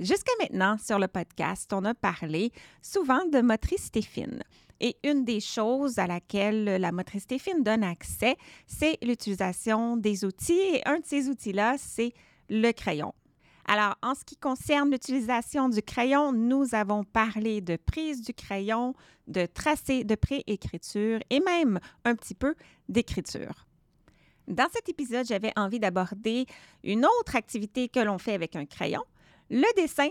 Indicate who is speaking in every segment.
Speaker 1: Jusqu'à maintenant, sur le podcast, on a parlé souvent de motricité fine. Et une des choses à laquelle la motricité fine donne accès, c'est l'utilisation des outils. Et un de ces outils-là, c'est le crayon. Alors, en ce qui concerne l'utilisation du crayon, nous avons parlé de prise du crayon, de tracé de préécriture et même un petit peu d'écriture. Dans cet épisode, j'avais envie d'aborder une autre activité que l'on fait avec un crayon, le dessin.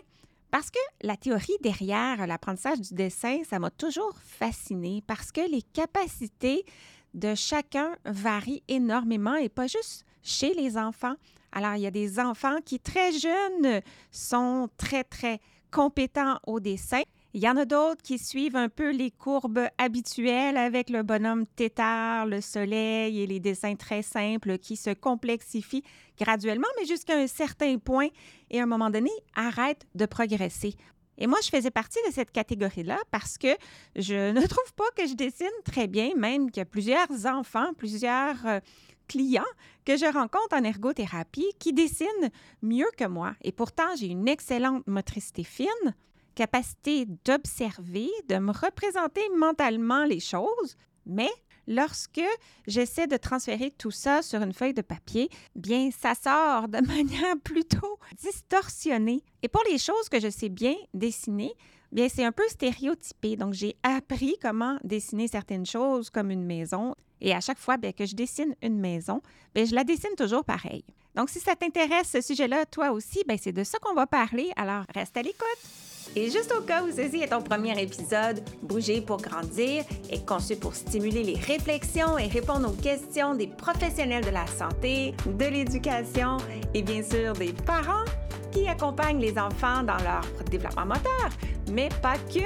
Speaker 1: Parce que la théorie derrière l'apprentissage du dessin, ça m'a toujours fasciné parce que les capacités de chacun varient énormément et pas juste chez les enfants. Alors, il y a des enfants qui, très jeunes, sont très, très compétents au dessin. Il y en a d'autres qui suivent un peu les courbes habituelles avec le bonhomme tétard, le soleil et les dessins très simples qui se complexifient graduellement, mais jusqu'à un certain point et à un moment donné arrêtent de progresser. Et moi, je faisais partie de cette catégorie-là parce que je ne trouve pas que je dessine très bien, même qu'il y a plusieurs enfants, plusieurs euh, clients que je rencontre en ergothérapie qui dessinent mieux que moi. Et pourtant, j'ai une excellente motricité fine, capacité d'observer, de me représenter mentalement les choses, mais lorsque j'essaie de transférer tout ça sur une feuille de papier, bien, ça sort de manière plutôt distorsionnée. Et pour les choses que je sais bien dessiner, bien, c'est un peu stéréotypé. Donc, j'ai appris comment dessiner certaines choses comme une maison. Et à chaque fois que je dessine une maison, bien, je la dessine toujours pareil. Donc, si ça t'intéresse, ce sujet-là, toi aussi, bien, c'est de ça qu'on va parler. Alors, reste à l'écoute. Et juste au cas où ceci est ton premier épisode, Bouger pour grandir est conçu pour stimuler les réflexions et répondre aux questions des professionnels de la santé, de l'éducation et bien sûr des parents qui accompagnent les enfants dans leur développement moteur, mais pas que.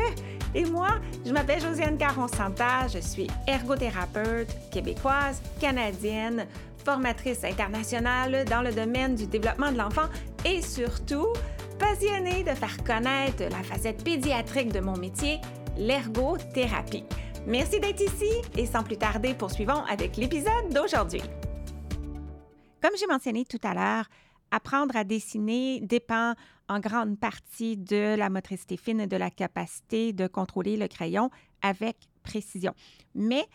Speaker 1: Et moi, je m'appelle Josiane Caron-Santa, je suis ergothérapeute québécoise, canadienne, formatrice internationale dans le domaine du développement de l'enfant et surtout passionnée de faire connaître la facette pédiatrique de mon métier, l'ergothérapie. Merci d'être ici et sans plus tarder, poursuivons avec l'épisode d'aujourd'hui. Comme j'ai mentionné tout à l'heure, apprendre à dessiner dépend en grande partie de la motricité fine et de la capacité de contrôler le crayon avec précision. Mais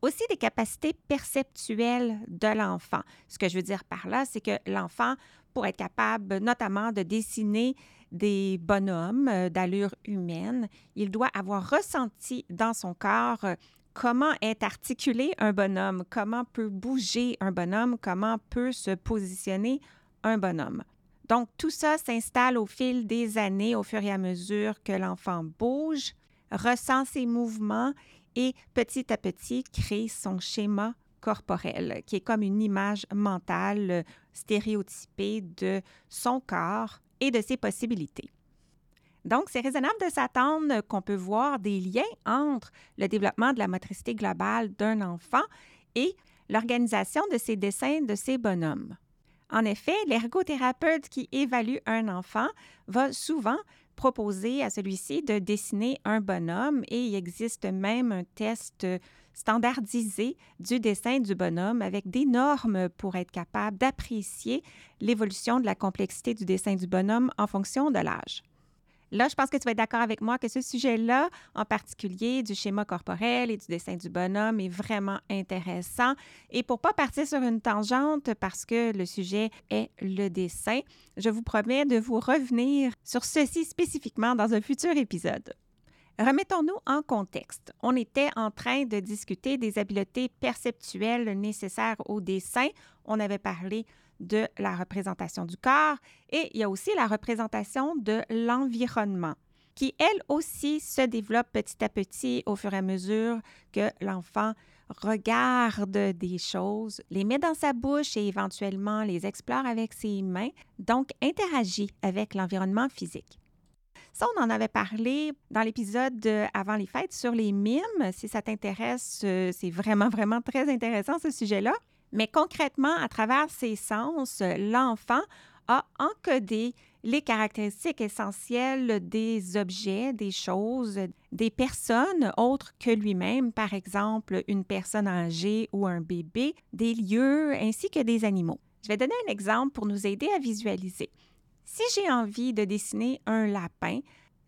Speaker 1: aussi des capacités perceptuelles de l'enfant. Ce que je veux dire par là, c'est que l'enfant pour être capable notamment de dessiner des bonhommes euh, d'allure humaine, il doit avoir ressenti dans son corps euh, comment est articulé un bonhomme, comment peut bouger un bonhomme, comment peut se positionner un bonhomme. Donc, tout ça s'installe au fil des années, au fur et à mesure que l'enfant bouge, ressent ses mouvements et petit à petit crée son schéma corporel, qui est comme une image mentale euh, stéréotypée de son corps et de ses possibilités. Donc, c'est raisonnable de s'attendre qu'on peut voir des liens entre le développement de la motricité globale d'un enfant et l'organisation de ses dessins de ses bonhommes. En effet, l'ergothérapeute qui évalue un enfant va souvent proposer à celui-ci de dessiner un bonhomme et il existe même un test standardisé du dessin du bonhomme avec des normes pour être capable d'apprécier l'évolution de la complexité du dessin du bonhomme en fonction de l'âge. Là, je pense que tu vas être d'accord avec moi que ce sujet-là, en particulier du schéma corporel et du dessin du bonhomme, est vraiment intéressant. Et pour pas partir sur une tangente, parce que le sujet est le dessin, je vous promets de vous revenir sur ceci spécifiquement dans un futur épisode. Remettons-nous en contexte. On était en train de discuter des habiletés perceptuelles nécessaires au dessin. On avait parlé de la représentation du corps et il y a aussi la représentation de l'environnement qui, elle aussi, se développe petit à petit au fur et à mesure que l'enfant regarde des choses, les met dans sa bouche et éventuellement les explore avec ses mains, donc interagit avec l'environnement physique. Ça, on en avait parlé dans l'épisode avant les fêtes sur les mimes. Si ça t'intéresse, euh, c'est vraiment, vraiment très intéressant ce sujet-là. Mais concrètement, à travers ses sens, l'enfant a encodé les caractéristiques essentielles des objets, des choses, des personnes autres que lui-même, par exemple une personne âgée ou un bébé, des lieux ainsi que des animaux. Je vais donner un exemple pour nous aider à visualiser. Si j'ai envie de dessiner un lapin,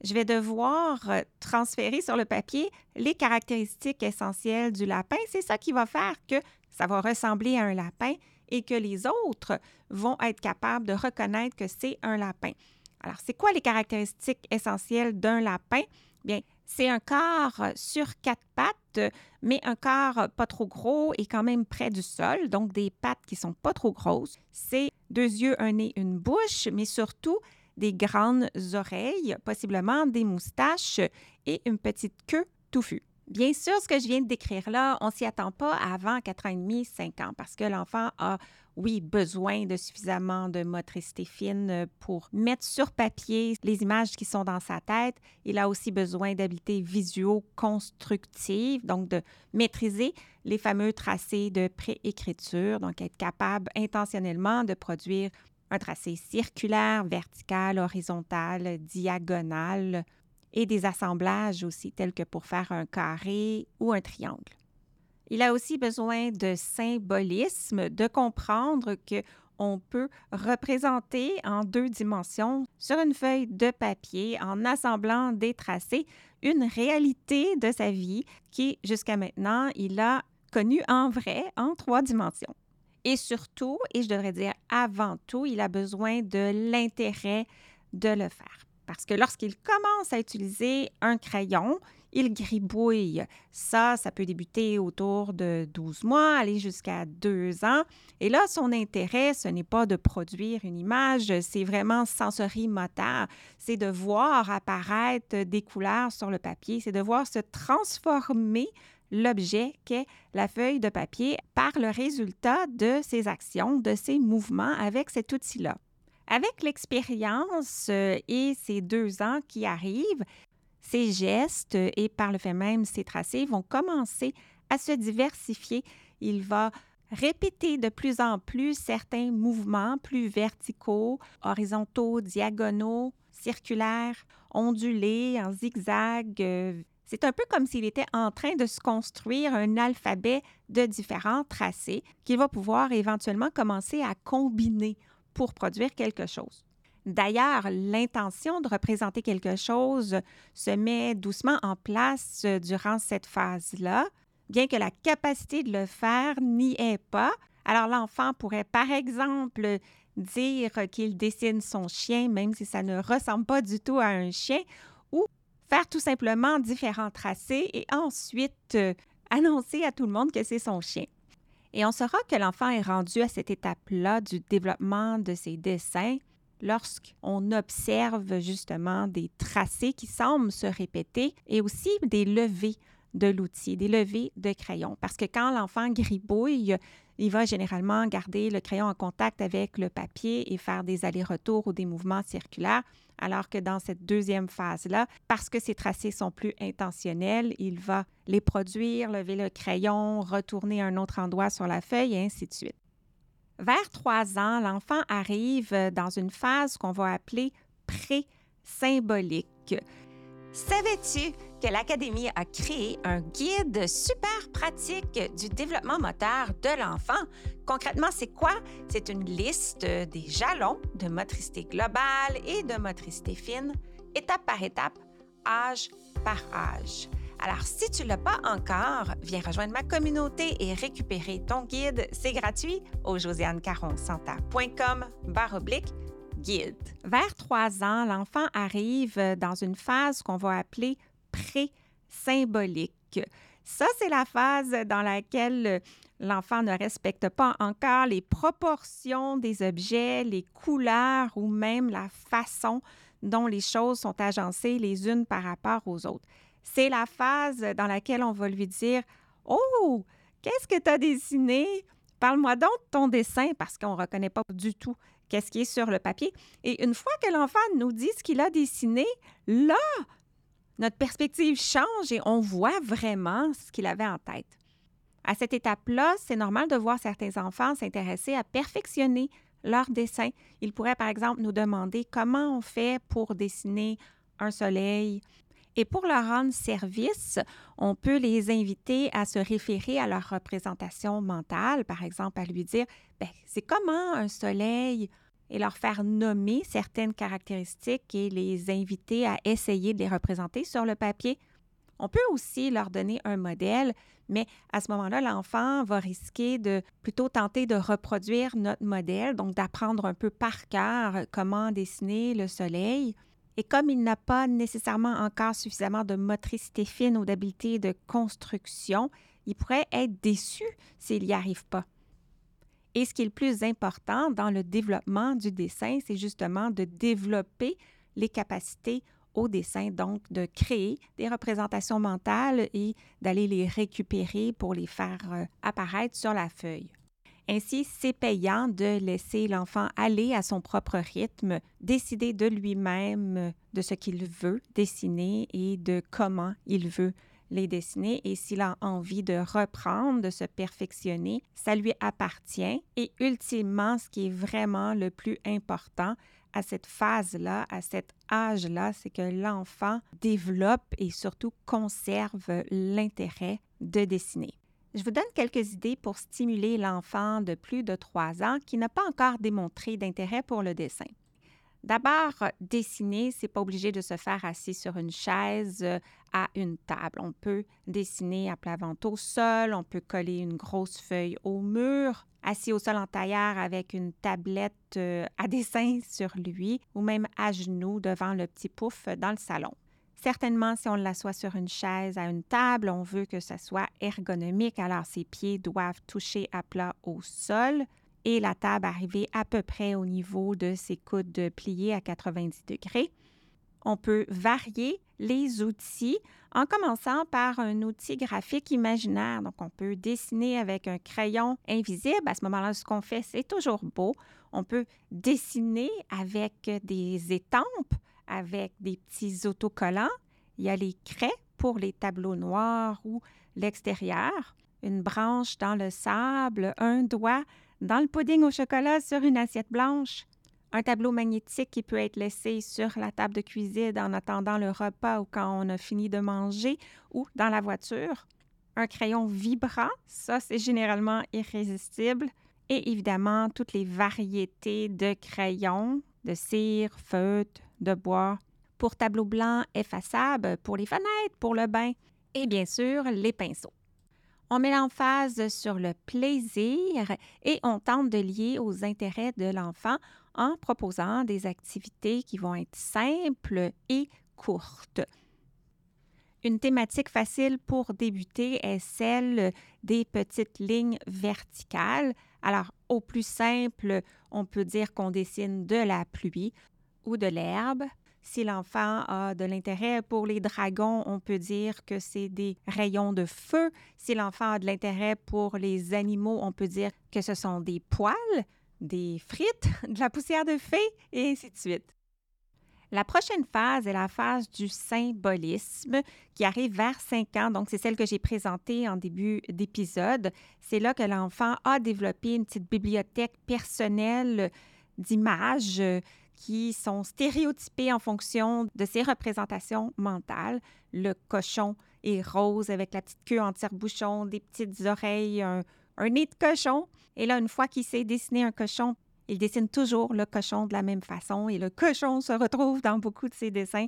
Speaker 1: je vais devoir euh, transférer sur le papier les caractéristiques essentielles du lapin. C'est ça qui va faire que ça va ressembler à un lapin et que les autres vont être capables de reconnaître que c'est un lapin. Alors, c'est quoi les caractéristiques essentielles d'un lapin? Bien, c'est un corps sur quatre pattes, mais un corps pas trop gros et quand même près du sol, donc des pattes qui sont pas trop grosses. C'est deux yeux, un nez, une bouche, mais surtout des grandes oreilles, possiblement des moustaches et une petite queue touffue. Bien sûr, ce que je viens de décrire là, on s'y attend pas avant 4 ans et demi, 5 ans, parce que l'enfant a, oui, besoin de suffisamment de motricité fine pour mettre sur papier les images qui sont dans sa tête. Il a aussi besoin d'habiletés visuo-constructives, donc de maîtriser les fameux tracés de préécriture, donc être capable intentionnellement de produire un tracé circulaire, vertical, horizontal, diagonal, et des assemblages aussi, tels que pour faire un carré ou un triangle. Il a aussi besoin de symbolisme, de comprendre que on peut représenter en deux dimensions sur une feuille de papier en assemblant des tracés une réalité de sa vie qui, jusqu'à maintenant, il a connue en vrai en trois dimensions. Et surtout, et je devrais dire avant tout, il a besoin de l'intérêt de le faire. Parce que lorsqu'il commence à utiliser un crayon, il gribouille. Ça, ça peut débuter autour de 12 mois, aller jusqu'à 2 ans. Et là, son intérêt, ce n'est pas de produire une image, c'est vraiment sensorimoteur. C'est de voir apparaître des couleurs sur le papier, c'est de voir se transformer l'objet qu'est la feuille de papier par le résultat de ses actions, de ses mouvements avec cet outil-là. Avec l'expérience euh, et ces deux ans qui arrivent, ces gestes et par le fait même ces tracés vont commencer à se diversifier. Il va répéter de plus en plus certains mouvements plus verticaux, horizontaux, diagonaux, circulaires, ondulés, en zigzag. Euh, c'est un peu comme s'il était en train de se construire un alphabet de différents tracés qu'il va pouvoir éventuellement commencer à combiner pour produire quelque chose. D'ailleurs, l'intention de représenter quelque chose se met doucement en place euh, durant cette phase-là, bien que la capacité de le faire n'y est pas. Alors l'enfant pourrait par exemple dire qu'il dessine son chien, même si ça ne ressemble pas du tout à un chien, ou faire tout simplement différents tracés et ensuite euh, annoncer à tout le monde que c'est son chien. Et on saura que l'enfant est rendu à cette étape-là du développement de ses dessins lorsqu'on observe justement des tracés qui semblent se répéter et aussi des levées de l'outil, des levées de crayon. Parce que quand l'enfant gribouille, il va généralement garder le crayon en contact avec le papier et faire des allers-retours ou des mouvements circulaires, alors que dans cette deuxième phase-là, parce que ces tracés sont plus intentionnels, il va les produire, lever le crayon, retourner à un autre endroit sur la feuille et ainsi de suite. Vers trois ans, l'enfant arrive dans une phase qu'on va appeler pré-symbolique. Savais-tu l'Académie a créé un guide super pratique du développement moteur de l'enfant? Concrètement, c'est quoi? C'est une liste des jalons de motricité globale et de motricité fine, étape par étape, âge par âge. Alors, si tu ne l'as pas encore, viens rejoindre ma communauté et récupérer ton guide. C'est gratuit au josianecaronsanta.com oblique guide. Vers trois ans, l'enfant arrive dans une phase qu'on va appeler pré-symbolique. Ça, c'est la phase dans laquelle l'enfant ne respecte pas encore les proportions des objets, les couleurs ou même la façon dont les choses sont agencées les unes par rapport aux autres. C'est la phase dans laquelle on va lui dire Oh, qu'est-ce que tu as dessiné? Parle-moi donc de ton dessin parce qu'on ne reconnaît pas du tout qu'est-ce qui est sur le papier. Et une fois que l'enfant nous dit ce qu'il a dessiné, là, notre perspective change et on voit vraiment ce qu'il avait en tête. À cette étape-là, c'est normal de voir certains enfants s'intéresser à perfectionner leur dessin. Ils pourraient, par exemple, nous demander comment on fait pour dessiner un soleil, et pour leur rendre service, on peut les inviter à se référer à leur représentation mentale, par exemple à lui dire, ben, c'est comment un soleil et leur faire nommer certaines caractéristiques et les inviter à essayer de les représenter sur le papier. On peut aussi leur donner un modèle, mais à ce moment-là, l'enfant va risquer de plutôt tenter de reproduire notre modèle, donc d'apprendre un peu par cœur comment dessiner le soleil. Et comme il n'a pas nécessairement encore suffisamment de motricité fine ou d'habileté de construction, il pourrait être déçu s'il n'y arrive pas. Et ce qui est le plus important dans le développement du dessin, c'est justement de développer les capacités au dessin, donc de créer des représentations mentales et d'aller les récupérer pour les faire euh, apparaître sur la feuille. Ainsi, c'est payant de laisser l'enfant aller à son propre rythme, décider de lui-même de ce qu'il veut dessiner et de comment il veut les dessiner et s'il a envie de reprendre, de se perfectionner, ça lui appartient. Et ultimement, ce qui est vraiment le plus important à cette phase-là, à cet âge-là, c'est que l'enfant développe et surtout conserve l'intérêt de dessiner. Je vous donne quelques idées pour stimuler l'enfant de plus de 3 ans qui n'a pas encore démontré d'intérêt pour le dessin. D'abord, dessiner, c'est pas obligé de se faire assis sur une chaise euh, à une table. On peut dessiner à plat ventre au sol, on peut coller une grosse feuille au mur, assis au sol en tailleur avec une tablette euh, à dessin sur lui ou même à genoux devant le petit pouf dans le salon. Certainement, si on l'assoit sur une chaise à une table, on veut que ça soit ergonomique, alors ses pieds doivent toucher à plat au sol et la table arriver à peu près au niveau de ses coudes pliés à 90 degrés. On peut varier les outils en commençant par un outil graphique imaginaire. Donc, on peut dessiner avec un crayon invisible. À ce moment-là, ce qu'on fait, c'est toujours beau. On peut dessiner avec des étampes, avec des petits autocollants. Il y a les craies pour les tableaux noirs ou l'extérieur, une branche dans le sable, un doigt dans le pudding au chocolat sur une assiette blanche, un tableau magnétique qui peut être laissé sur la table de cuisine en attendant le repas ou quand on a fini de manger ou dans la voiture, un crayon vibrant, ça c'est généralement irrésistible, et évidemment toutes les variétés de crayons, de cire, feutre, de bois, pour tableau blanc effaçable, pour les fenêtres, pour le bain, et bien sûr les pinceaux. On met l'emphase sur le plaisir et on tente de lier aux intérêts de l'enfant en proposant des activités qui vont être simples et courtes. Une thématique facile pour débuter est celle des petites lignes verticales. Alors, au plus simple, on peut dire qu'on dessine de la pluie ou de l'herbe, si l'enfant a de l'intérêt pour les dragons, on peut dire que c'est des rayons de feu. Si l'enfant a de l'intérêt pour les animaux, on peut dire que ce sont des poils, des frites, de la poussière de fée, et ainsi de suite. La prochaine phase est la phase du symbolisme qui arrive vers 5 ans. Donc, c'est celle que j'ai présentée en début d'épisode. C'est là que l'enfant a développé une petite bibliothèque personnelle d'images qui sont stéréotypés en fonction de ses représentations mentales. Le cochon est rose avec la petite queue en tire-bouchon, des petites oreilles, un, un, nez de cochon. Et là, une fois qu'il sait dessiner un cochon, il dessine toujours le cochon de la même façon et le cochon se retrouve dans beaucoup de ses dessins.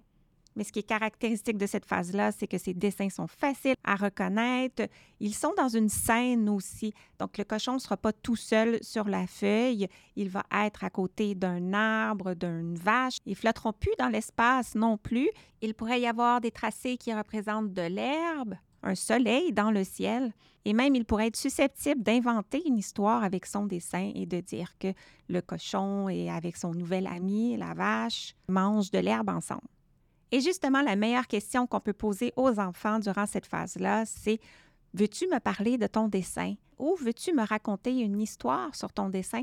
Speaker 1: Mais ce qui est caractéristique de cette phase-là, c'est que ces dessins sont faciles à reconnaître. Ils sont dans une scène aussi. Donc, le cochon ne sera pas tout seul sur la feuille. Il va être à côté d'un arbre, d'une vache. Ils flotteront plus dans l'espace non plus. Il pourrait y avoir des tracés qui représentent de l'herbe, un soleil dans le ciel. Et même, il pourrait être susceptible d'inventer une histoire avec son dessin et de dire que le cochon et avec son nouvel ami, la vache, mangent de l'herbe ensemble. Et justement, la meilleure question qu'on peut poser aux enfants durant cette phase-là, c'est Veux-tu me parler de ton dessin ou veux-tu me raconter une histoire sur ton dessin?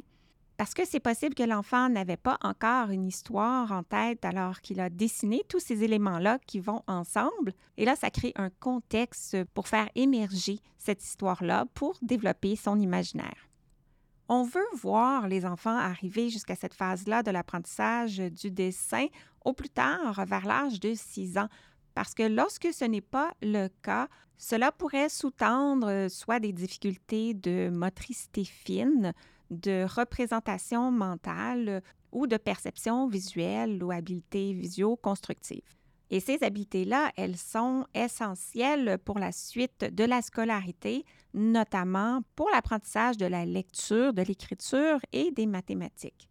Speaker 1: Parce que c'est possible que l'enfant n'avait pas encore une histoire en tête alors qu'il a dessiné tous ces éléments-là qui vont ensemble. Et là, ça crée un contexte pour faire émerger cette histoire-là pour développer son imaginaire. On veut voir les enfants arriver jusqu'à cette phase-là de l'apprentissage du dessin au plus tard, vers l'âge de 6 ans, parce que lorsque ce n'est pas le cas, cela pourrait sous-tendre soit des difficultés de motricité fine, de représentation mentale ou de perception visuelle ou habileté visio-constructive. Et ces habiletés-là, elles sont essentielles pour la suite de la scolarité, notamment pour l'apprentissage de la lecture, de l'écriture et des mathématiques.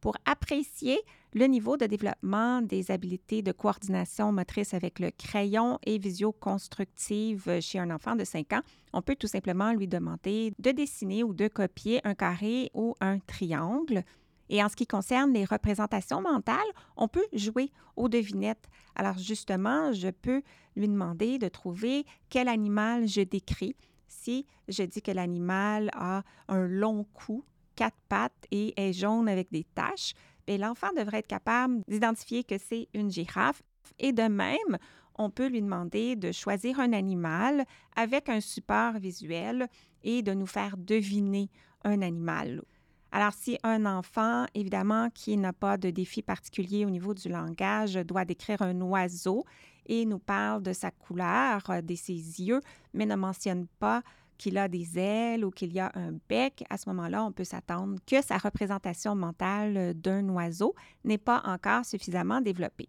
Speaker 1: Pour apprécier le niveau de développement des habiletés de coordination motrice avec le crayon et visio-constructive chez un enfant de 5 ans, on peut tout simplement lui demander de dessiner ou de copier un carré ou un triangle. Et en ce qui concerne les représentations mentales, on peut jouer aux devinettes. Alors justement, je peux lui demander de trouver quel animal je décris. Si je dis que l'animal a un long cou, quatre pattes et est jaune avec des taches, ben, l'enfant devrait être capable d'identifier que c'est une girafe. Et de même, on peut lui demander de choisir un animal avec un support visuel et de nous faire deviner un animal. Alors, si un enfant, évidemment, qui n'a pas de défi particulier au niveau du langage, doit décrire un oiseau et nous parle de sa couleur, euh, de ses yeux, mais ne mentionne pas qu'il a des ailes ou qu'il y a un bec, à ce moment-là, on peut s'attendre que sa représentation mentale d'un oiseau n'est pas encore suffisamment développée.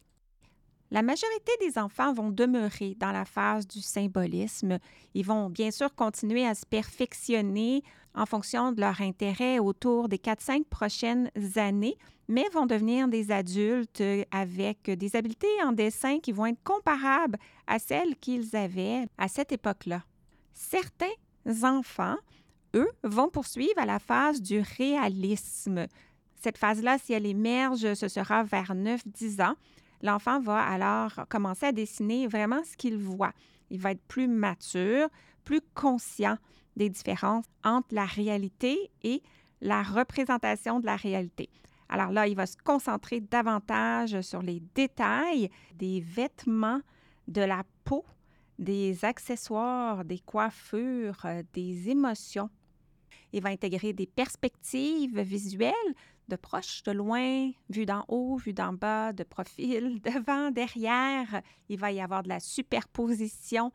Speaker 1: La majorité des enfants vont demeurer dans la phase du symbolisme. Ils vont bien sûr continuer à se perfectionner en fonction de leur intérêt autour des 4-5 prochaines années, mais vont devenir des adultes avec des habiletés en dessin qui vont être comparables à celles qu'ils avaient à cette époque-là. Certains enfants, eux, vont poursuivre à la phase du réalisme. Cette phase-là, si elle émerge, ce sera vers 9-10 ans l'enfant va alors commencer à dessiner vraiment ce qu'il voit. Il va être plus mature, plus conscient des différences entre la réalité et la représentation de la réalité. Alors là, il va se concentrer davantage sur les détails des vêtements, de la peau, des accessoires, des coiffures, euh, des émotions. Il va intégrer des perspectives visuelles de proche, de loin, vu d'en haut, vu d'en bas, de profil, devant, derrière. Il va y avoir de la superposition.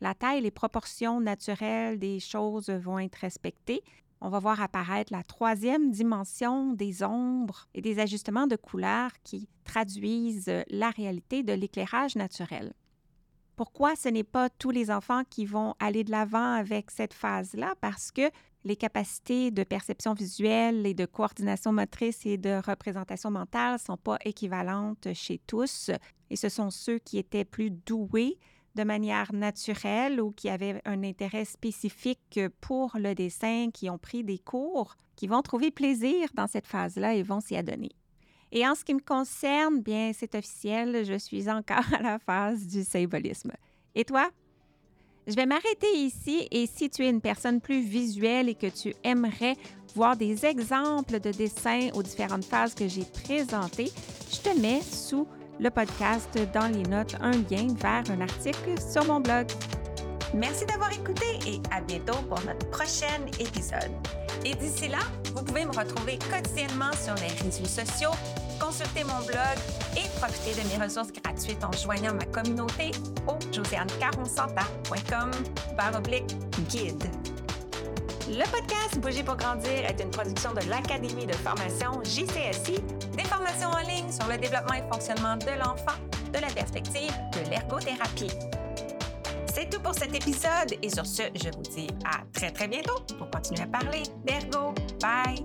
Speaker 1: La taille les proportions naturelles des choses vont être respectées. On va voir apparaître la troisième dimension des ombres et des ajustements de couleurs qui traduisent la réalité de l'éclairage naturel. Pourquoi ce n'est pas tous les enfants qui vont aller de l'avant avec cette phase-là? Parce que les capacités de perception visuelle et de coordination motrice et de représentation mentale ne sont pas équivalentes chez tous. Et ce sont ceux qui étaient plus doués de manière naturelle ou qui avaient un intérêt spécifique pour le dessin, qui ont pris des cours, qui vont trouver plaisir dans cette phase-là et vont s'y adonner. Et en ce qui me concerne, bien, c'est officiel, je suis encore à la phase du symbolisme. Et toi? Je vais m'arrêter ici et si tu es une personne plus visuelle et que tu aimerais voir des exemples de dessins aux différentes phases que j'ai présentées, je te mets sous le podcast dans les notes un lien vers un article sur mon blog.
Speaker 2: Merci d'avoir écouté et à bientôt pour notre prochain épisode. Et d'ici là, vous pouvez me retrouver quotidiennement sur les réseaux sociaux consulter mon blog et profiter de mes ressources gratuites en joignant ma communauté au josianecaronsanta.com guide. Le podcast Bouger pour grandir est une production de l'Académie de formation JCSI, des formations en ligne sur le développement et fonctionnement de l'enfant de la perspective de l'ergothérapie. C'est tout pour cet épisode et sur ce, je vous dis à très très bientôt pour continuer à parler d'ergo. Bye!